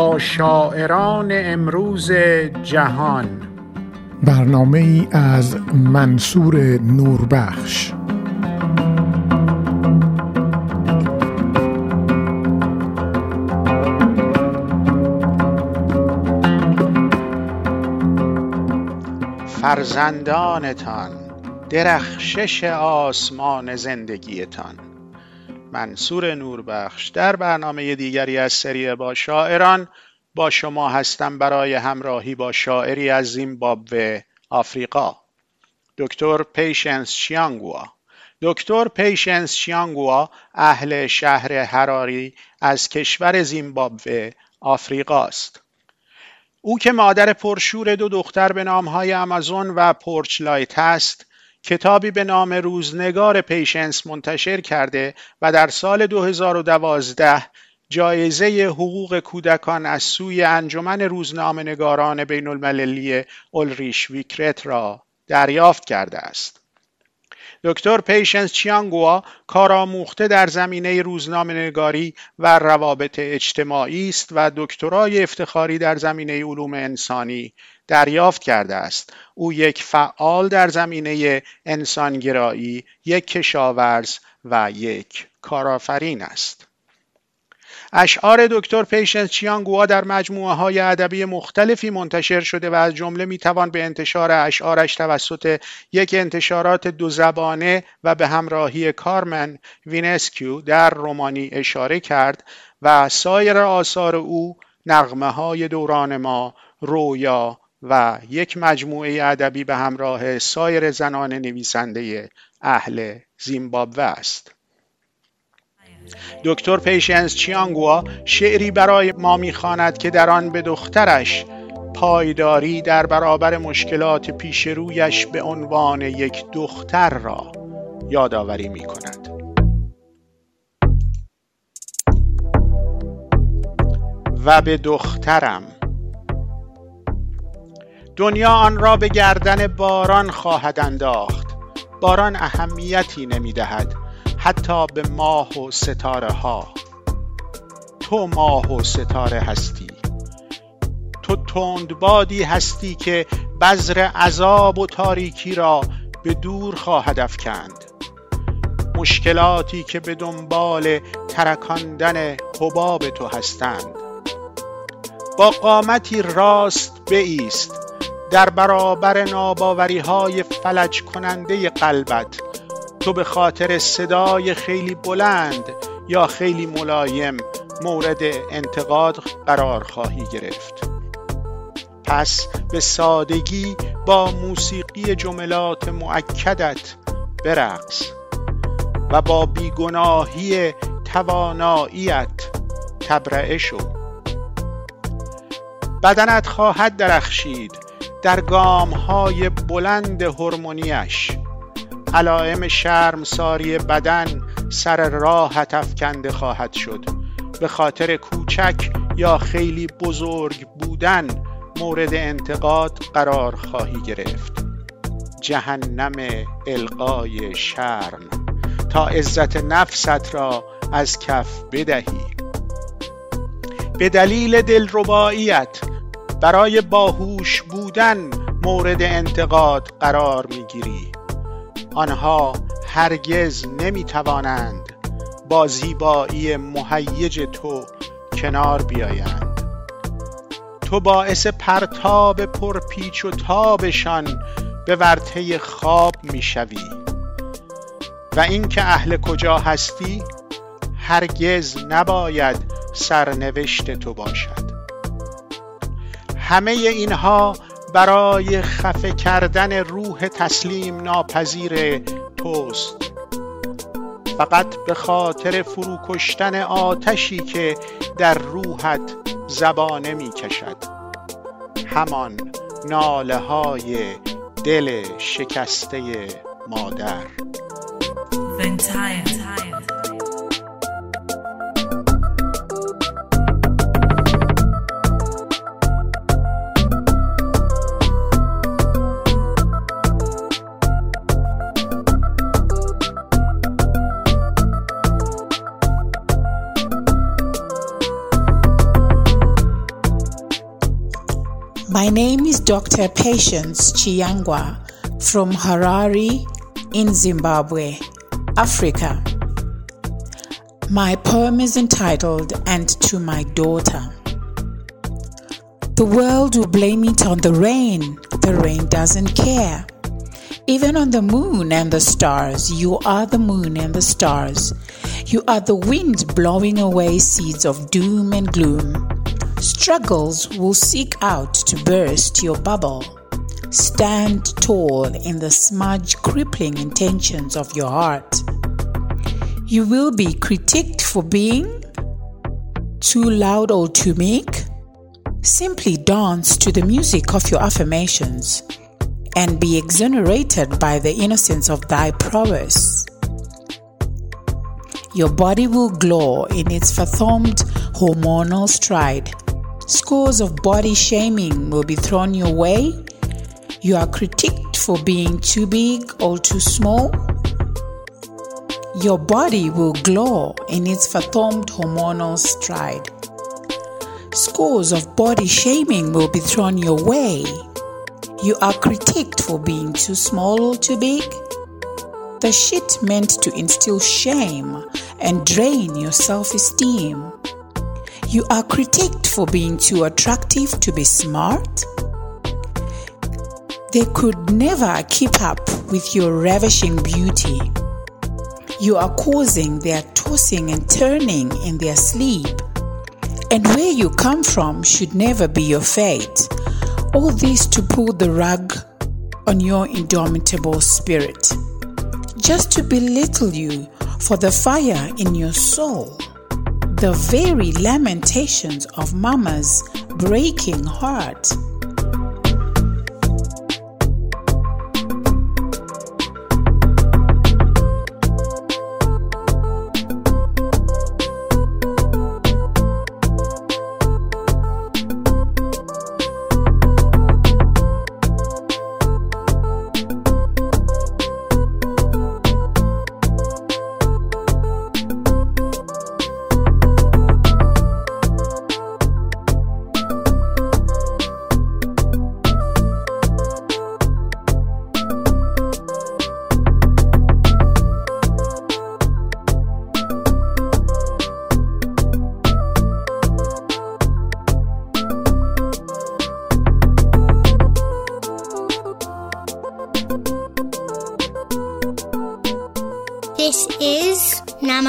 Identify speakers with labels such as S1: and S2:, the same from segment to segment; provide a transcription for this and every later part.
S1: با شاعران امروز جهان.
S2: برنامه ای از منصور نوربخش.
S1: فرزندانتان درخشش آسمان زندگیتان. منصور نوربخش. در برنامه دیگری از سری با شاعران با شما هستم برای همراهی با شاعری از زیمبابوه آفریقا. دکتر پیشنس شیانگوا. دکتر پیشنس شیانگوا اهل شهر هراری از کشور زیمبابوه آفریقا است او که مادر پرشور دو دختر به نامهای امازون و پورچلایت است کتابی به نام روزنگار پیشنس منتشر کرده و در سال 2012 جایزه حقوق کودکان از سوی انجمن روزنامه‌نگاران بین المللی اولریش ویکرت را دریافت کرده است. دکتر پیشنس چیانگوا کارآموخته در زمینه روزنامه نگاری و روابط اجتماعی است و دکترای افتخاری در زمینه علوم انسانی دریافت کرده است. او یک فعال در زمینه انسانگرایی یک کشاورز و یک کارآفرین است. اشعار دکتر پیشنس چیانگوا در مجموعه های ادبی مختلفی منتشر شده و از جمله می‌توان به انتشار اشعارش توسط یک انتشارات دو زبانه و به همراهی کارمن وینسکیو در رومانی اشاره کرد و سایر آثار او نغمه های دوران ما رویا و یک مجموعه ادبی به همراه سایر زنان نویسنده اهل زیمبابوه است دکتر پیشنس چیانگوا شعری برای ما می‌خواند که در آن به دخترش پایداری در برابر مشکلات پیش رویش به عنوان یک دختر را یادآوری می کند. و به دخترم دنیا آن را به گردن باران خواهد انداخت. باران اهمیتی نمی دهد حتی به ماه و ستاره ها. تو ماه و ستاره هستی. تو تندبادی هستی که بذر عذاب و تاریکی را به دور خواهد افکند. مشکلاتی که به دنبال ترکاندن حباب تو هستند. با قامتی راست بیست در برابر ناباوری های فلج کننده قلبت. تو به خاطر صدای خیلی بلند یا خیلی ملایم مورد انتقاد قرار خواهی گرفت. پس به سادگی با موسیقی جملات معکدت برقص و با بیگناهی تواناییت تبرعه شو. بدنت خواهد درخشید. در گام های بلند هورمونیش علائم ساری بدن سر راحت افکنده خواهد شد. به خاطر کوچک یا خیلی بزرگ بودن مورد انتقاد قرار خواهی گرفت. جهنم القای شرم. تا عزت نفست را از کف بدهی. به دلیل دلرباییت برای باهوش بودن مورد انتقاد قرار می‌گیری. آنها هرگز نمی توانند با زیبایی مهیج تو کنار بیایند. تو باعث پرتاب پرپیچ و تابشان به ورطه خواب می‌شوی. و اینکه اهل کجا هستی هرگز نباید سرنوشت تو باشد. همه اینها برای خفه کردن روح تسلیم ناپذیر توست. فقط به خاطر فروکشتن آتشی که در روحت زبانه می کشد همان ناله های دل شکسته مادر.
S3: My name is Dr. Patience Chiyangwa from Harare in Zimbabwe, Africa. My poem is entitled And to My Daughter. The world will blame it on the rain. The rain doesn't care. Even on the moon and the stars, you are the moon and the stars. You are the wind blowing away seeds of doom and gloom. Struggles will seek out to burst your bubble. Stand tall in the smudge crippling intentions of your heart. You will be critiqued for being too loud or too meek. Simply dance to the music of your affirmations and be exonerated by the innocence of thy prowess. Your body will glow in its fathomed hormonal stride. Scores of body shaming will be thrown your way. You are critiqued for being too big or too small. Your body will glow in its fathomed hormonal stride. Scores of body shaming will be thrown your way. You are critiqued for being too small or too big. The shit meant to instill shame and drain your self esteem. You are critiqued for being too attractive to be smart. They could never keep up with your ravishing beauty. You are causing their tossing and turning in their sleep. And where you come from should never be your fate. All this to pull the rug on your indomitable spirit. Just to belittle you for the fire in your soul. The very lamentations of mama's breaking heart.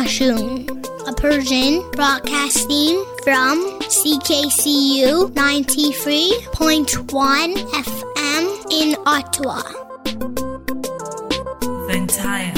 S4: A Persian broadcasting from CKCU 93.1 FM in Ottawa.
S5: Entire